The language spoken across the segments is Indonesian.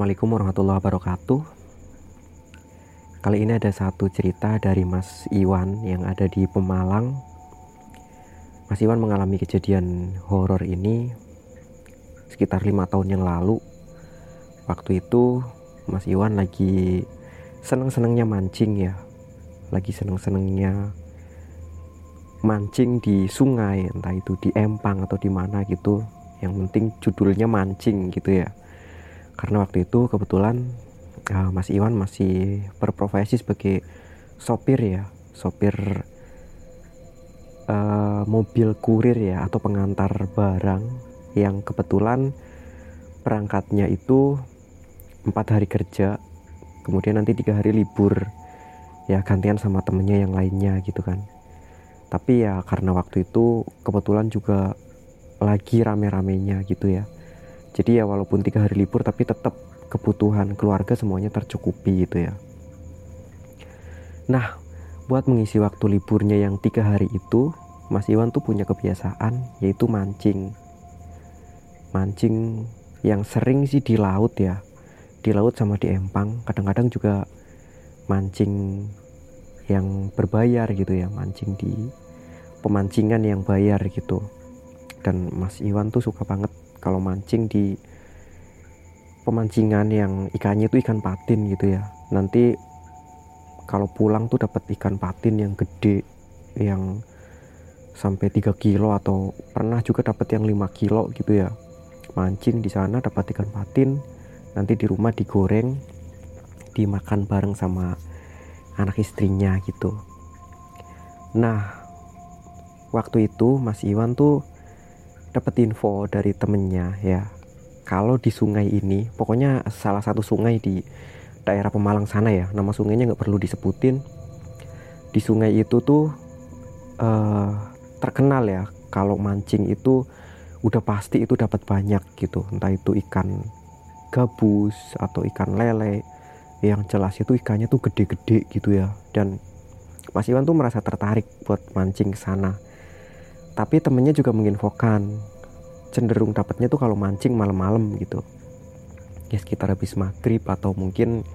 Assalamualaikum warahmatullahi wabarakatuh. Kali ini ada satu cerita dari Mas Iwan yang ada di Pemalang. Mas Iwan mengalami kejadian horor ini sekitar lima tahun yang lalu. Waktu itu Mas Iwan lagi seneng-senengnya mancing ya, lagi seneng-senengnya mancing di sungai, entah itu di empang atau di mana gitu. Yang penting judulnya mancing gitu ya karena waktu itu kebetulan uh, Mas Iwan masih berprofesi sebagai sopir ya sopir uh, mobil kurir ya atau pengantar barang yang kebetulan perangkatnya itu empat hari kerja kemudian nanti tiga hari libur ya gantian sama temennya yang lainnya gitu kan. Tapi ya karena waktu itu kebetulan juga lagi rame-ramenya gitu ya jadi ya walaupun tiga hari libur tapi tetap kebutuhan keluarga semuanya tercukupi gitu ya. Nah buat mengisi waktu liburnya yang tiga hari itu Mas Iwan tuh punya kebiasaan yaitu mancing. Mancing yang sering sih di laut ya. Di laut sama di empang. Kadang-kadang juga mancing yang berbayar gitu ya mancing di pemancingan yang bayar gitu. Dan Mas Iwan tuh suka banget kalau mancing di pemancingan yang ikannya itu ikan patin gitu ya. Nanti kalau pulang tuh dapat ikan patin yang gede yang sampai 3 kilo atau pernah juga dapat yang 5 kilo gitu ya. Mancing di sana dapat ikan patin nanti di rumah digoreng dimakan bareng sama anak istrinya gitu. Nah waktu itu Mas Iwan tuh dapat info dari temennya ya. Kalau di sungai ini pokoknya salah satu sungai di daerah Pemalang sana ya. Nama sungainya nggak perlu disebutin. Di sungai itu tuh uh, terkenal ya kalau mancing itu udah pasti itu dapat banyak gitu. Entah itu ikan gabus atau ikan lele yang jelas itu ikannya tuh gede-gede gitu ya. Dan Mas Iwan tuh merasa tertarik buat mancing sana tapi temennya juga menginfokan. Cenderung dapatnya tuh kalau mancing malam-malam gitu. Ya sekitar habis maghrib atau mungkin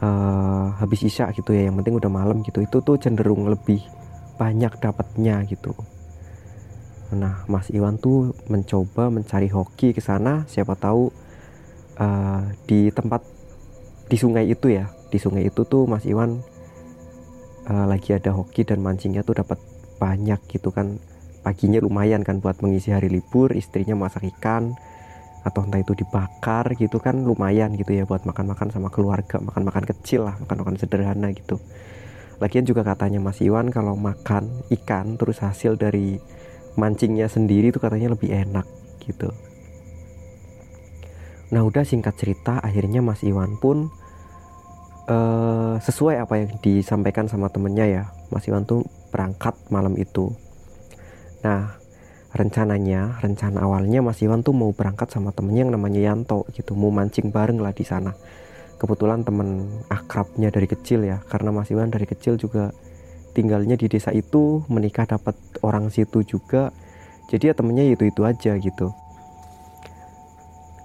uh, habis isya gitu ya. Yang penting udah malam gitu. Itu tuh cenderung lebih banyak dapatnya gitu. Nah Mas Iwan tuh mencoba mencari hoki ke sana. Siapa tahu uh, di tempat di sungai itu ya. Di sungai itu tuh Mas Iwan uh, lagi ada hoki dan mancingnya tuh dapat banyak gitu kan. Paginya lumayan kan buat mengisi hari libur istrinya masak ikan atau entah itu dibakar gitu kan lumayan gitu ya buat makan-makan sama keluarga makan-makan kecil lah makan-makan sederhana gitu. Lagian juga katanya Mas Iwan kalau makan ikan terus hasil dari mancingnya sendiri itu katanya lebih enak gitu. Nah udah singkat cerita akhirnya Mas Iwan pun uh, sesuai apa yang disampaikan sama temennya ya. Mas Iwan tuh berangkat malam itu Nah, rencananya, rencana awalnya Mas Iwan tuh mau berangkat sama temennya yang namanya Yanto gitu, mau mancing bareng lah di sana. Kebetulan temen akrabnya dari kecil ya, karena Mas Iwan dari kecil juga tinggalnya di desa itu, menikah dapat orang situ juga. Jadi ya temennya itu-itu aja gitu.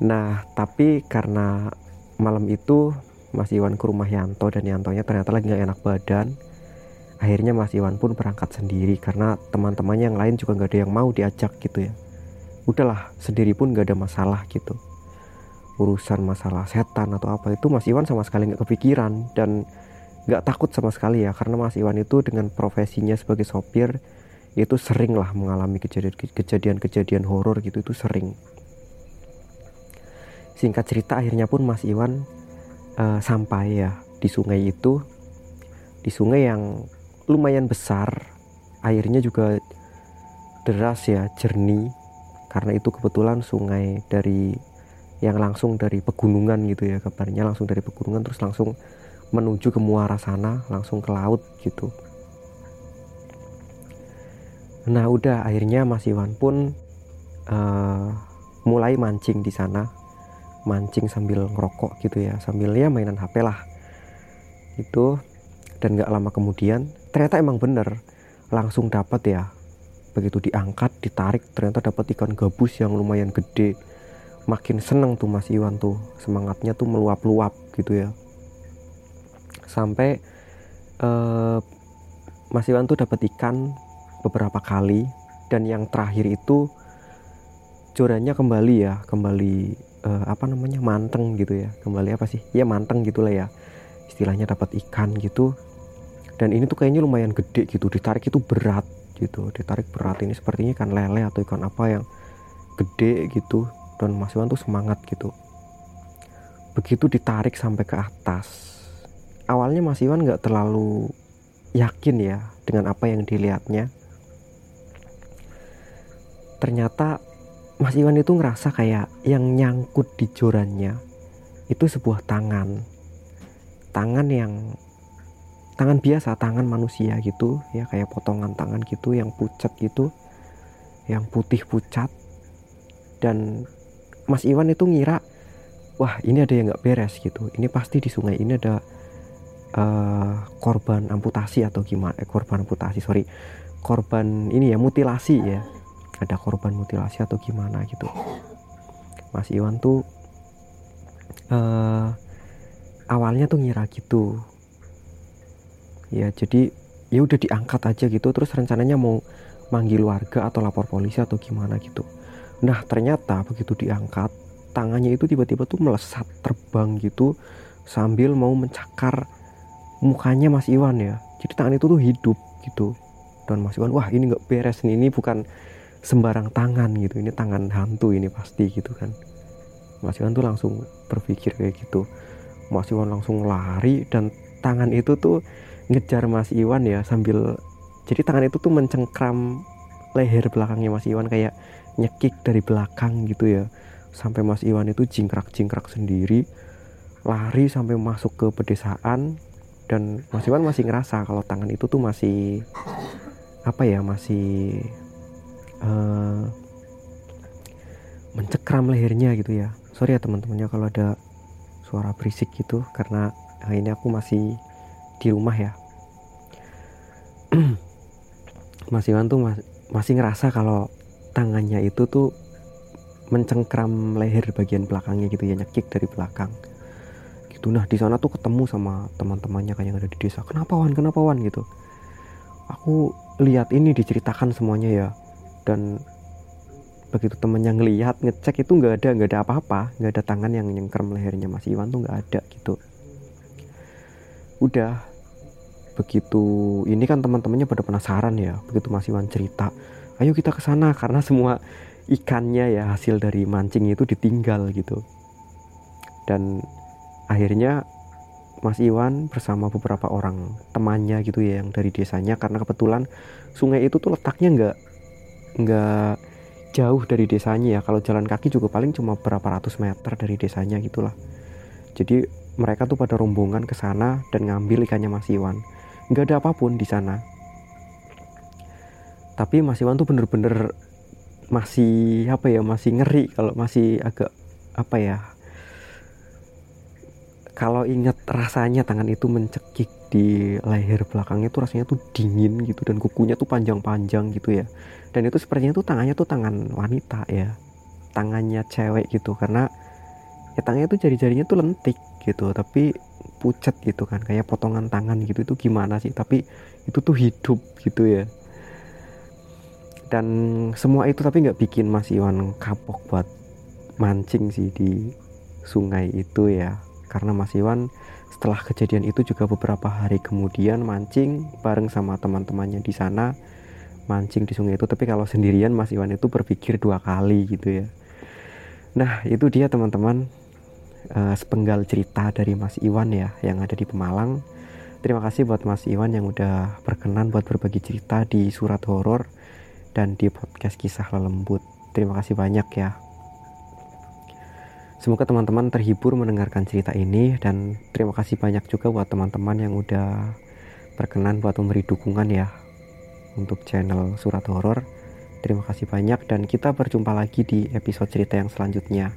Nah, tapi karena malam itu Mas Iwan ke rumah Yanto dan Yantonya ternyata lagi gak enak badan akhirnya Mas Iwan pun berangkat sendiri karena teman-temannya yang lain juga nggak ada yang mau diajak gitu ya. Udahlah sendiri pun nggak ada masalah gitu. Urusan masalah setan atau apa itu Mas Iwan sama sekali nggak kepikiran dan nggak takut sama sekali ya. Karena Mas Iwan itu dengan profesinya sebagai sopir itu sering lah mengalami kejadian-kejadian horor gitu itu sering. Singkat cerita akhirnya pun Mas Iwan uh, sampai ya di sungai itu di sungai yang lumayan besar airnya juga deras ya jernih. Karena itu kebetulan sungai dari yang langsung dari pegunungan gitu ya kabarnya langsung dari pegunungan terus langsung menuju ke muara sana langsung ke laut gitu. Nah udah akhirnya Mas Iwan pun uh, mulai mancing di sana. Mancing sambil ngerokok gitu ya sambilnya mainan HP lah. Itu dan gak lama kemudian ternyata emang bener. Langsung dapat ya. Begitu diangkat ditarik ternyata dapat ikan gabus yang lumayan gede. Makin seneng tuh Mas Iwan tuh. Semangatnya tuh meluap-luap gitu ya. Sampai uh, Mas Iwan tuh dapat ikan beberapa kali. Dan yang terakhir itu jorannya kembali ya. Kembali uh, apa namanya? Manteng gitu ya. Kembali apa sih? Ya manteng gitulah ya. Istilahnya dapat ikan gitu dan ini tuh kayaknya lumayan gede gitu ditarik itu berat gitu ditarik berat. Ini sepertinya ikan lele atau ikan apa yang gede gitu dan Mas Iwan tuh semangat gitu. Begitu ditarik sampai ke atas awalnya Mas Iwan nggak terlalu yakin ya dengan apa yang dilihatnya. Ternyata Mas Iwan itu ngerasa kayak yang nyangkut di jorannya itu sebuah tangan. Tangan yang tangan biasa tangan manusia gitu ya kayak potongan tangan gitu yang pucat gitu yang putih pucat. Dan Mas Iwan itu ngira wah ini ada yang nggak beres gitu. Ini pasti di sungai ini ada uh, korban amputasi atau gimana eh, korban amputasi sorry. Korban ini ya mutilasi ya. Ada korban mutilasi atau gimana gitu. Mas Iwan tuh uh, awalnya tuh ngira gitu ya jadi ya udah diangkat aja gitu terus rencananya mau manggil warga atau lapor polisi atau gimana gitu. Nah ternyata begitu diangkat tangannya itu tiba-tiba tuh melesat terbang gitu sambil mau mencakar mukanya Mas Iwan ya. Jadi tangan itu tuh hidup gitu. Dan Mas Iwan wah ini nggak beres nih ini bukan sembarang tangan gitu ini tangan hantu ini pasti gitu kan. Mas Iwan tuh langsung berpikir kayak gitu. Mas Iwan langsung lari dan tangan itu tuh ngejar Mas Iwan ya sambil jadi tangan itu tuh mencengkram leher belakangnya Mas Iwan kayak nyekik dari belakang gitu ya. Sampai Mas Iwan itu jingkrak-jingkrak sendiri lari sampai masuk ke pedesaan dan Mas Iwan masih ngerasa kalau tangan itu tuh masih apa ya masih uh, mencekram lehernya gitu ya. Sorry ya teman-temannya kalau ada suara berisik gitu karena nah ini aku masih di rumah ya Mas Iwan tuh mas, masih ngerasa kalau tangannya itu tuh mencengkram leher bagian belakangnya gitu ya nyekik dari belakang. Gitu. Nah di sana tuh ketemu sama teman-temannya kayak yang ada di desa. Kenapa wan? Kenapa wan? Gitu. Aku lihat ini diceritakan semuanya ya. Dan begitu temennya ngelihat ngecek itu nggak ada nggak ada apa-apa. Nggak ada tangan yang nyengker lehernya Mas Iwan tuh nggak ada gitu. Udah begitu ini kan teman-temannya pada penasaran ya begitu Mas Iwan cerita ayo kita ke sana karena semua ikannya ya hasil dari mancing itu ditinggal gitu. Dan akhirnya Mas Iwan bersama beberapa orang temannya gitu ya yang dari desanya karena kebetulan sungai itu tuh letaknya nggak nggak jauh dari desanya ya. Kalau jalan kaki juga paling cuma berapa ratus meter dari desanya gitulah. Jadi mereka tuh pada rombongan ke sana dan ngambil ikannya Mas Iwan nggak ada apa pun di sana. Tapi Mas Iwan tuh bener-bener masih apa ya masih ngeri kalau masih agak apa ya kalau ingat rasanya tangan itu mencekik di leher belakangnya tuh rasanya tuh dingin gitu dan kukunya tuh panjang-panjang gitu ya. Dan itu sepertinya tuh tangannya tuh tangan wanita ya tangannya cewek gitu. Karena ya tangannya tuh jari-jarinya tuh lentik gitu tapi pucat gitu kan kayak potongan tangan gitu itu gimana sih? Tapi itu tuh hidup gitu ya. Dan semua itu tapi nggak bikin Mas Iwan kapok buat mancing sih di sungai itu ya. Karena Mas Iwan setelah kejadian itu juga beberapa hari kemudian mancing bareng sama teman-temannya di sana mancing di sungai itu. Tapi kalau sendirian Mas Iwan itu berpikir dua kali gitu ya. Nah itu dia teman-teman uh, sepenggal cerita dari Mas Iwan ya yang ada di Pemalang terima kasih buat Mas Iwan yang udah berkenan buat berbagi cerita di surat horor dan di podcast kisah lelembut terima kasih banyak ya Semoga teman-teman terhibur mendengarkan cerita ini dan terima kasih banyak juga buat teman-teman yang udah berkenan buat memberi dukungan ya untuk channel Surat Horor. Terima kasih banyak dan kita berjumpa lagi di episode cerita yang selanjutnya.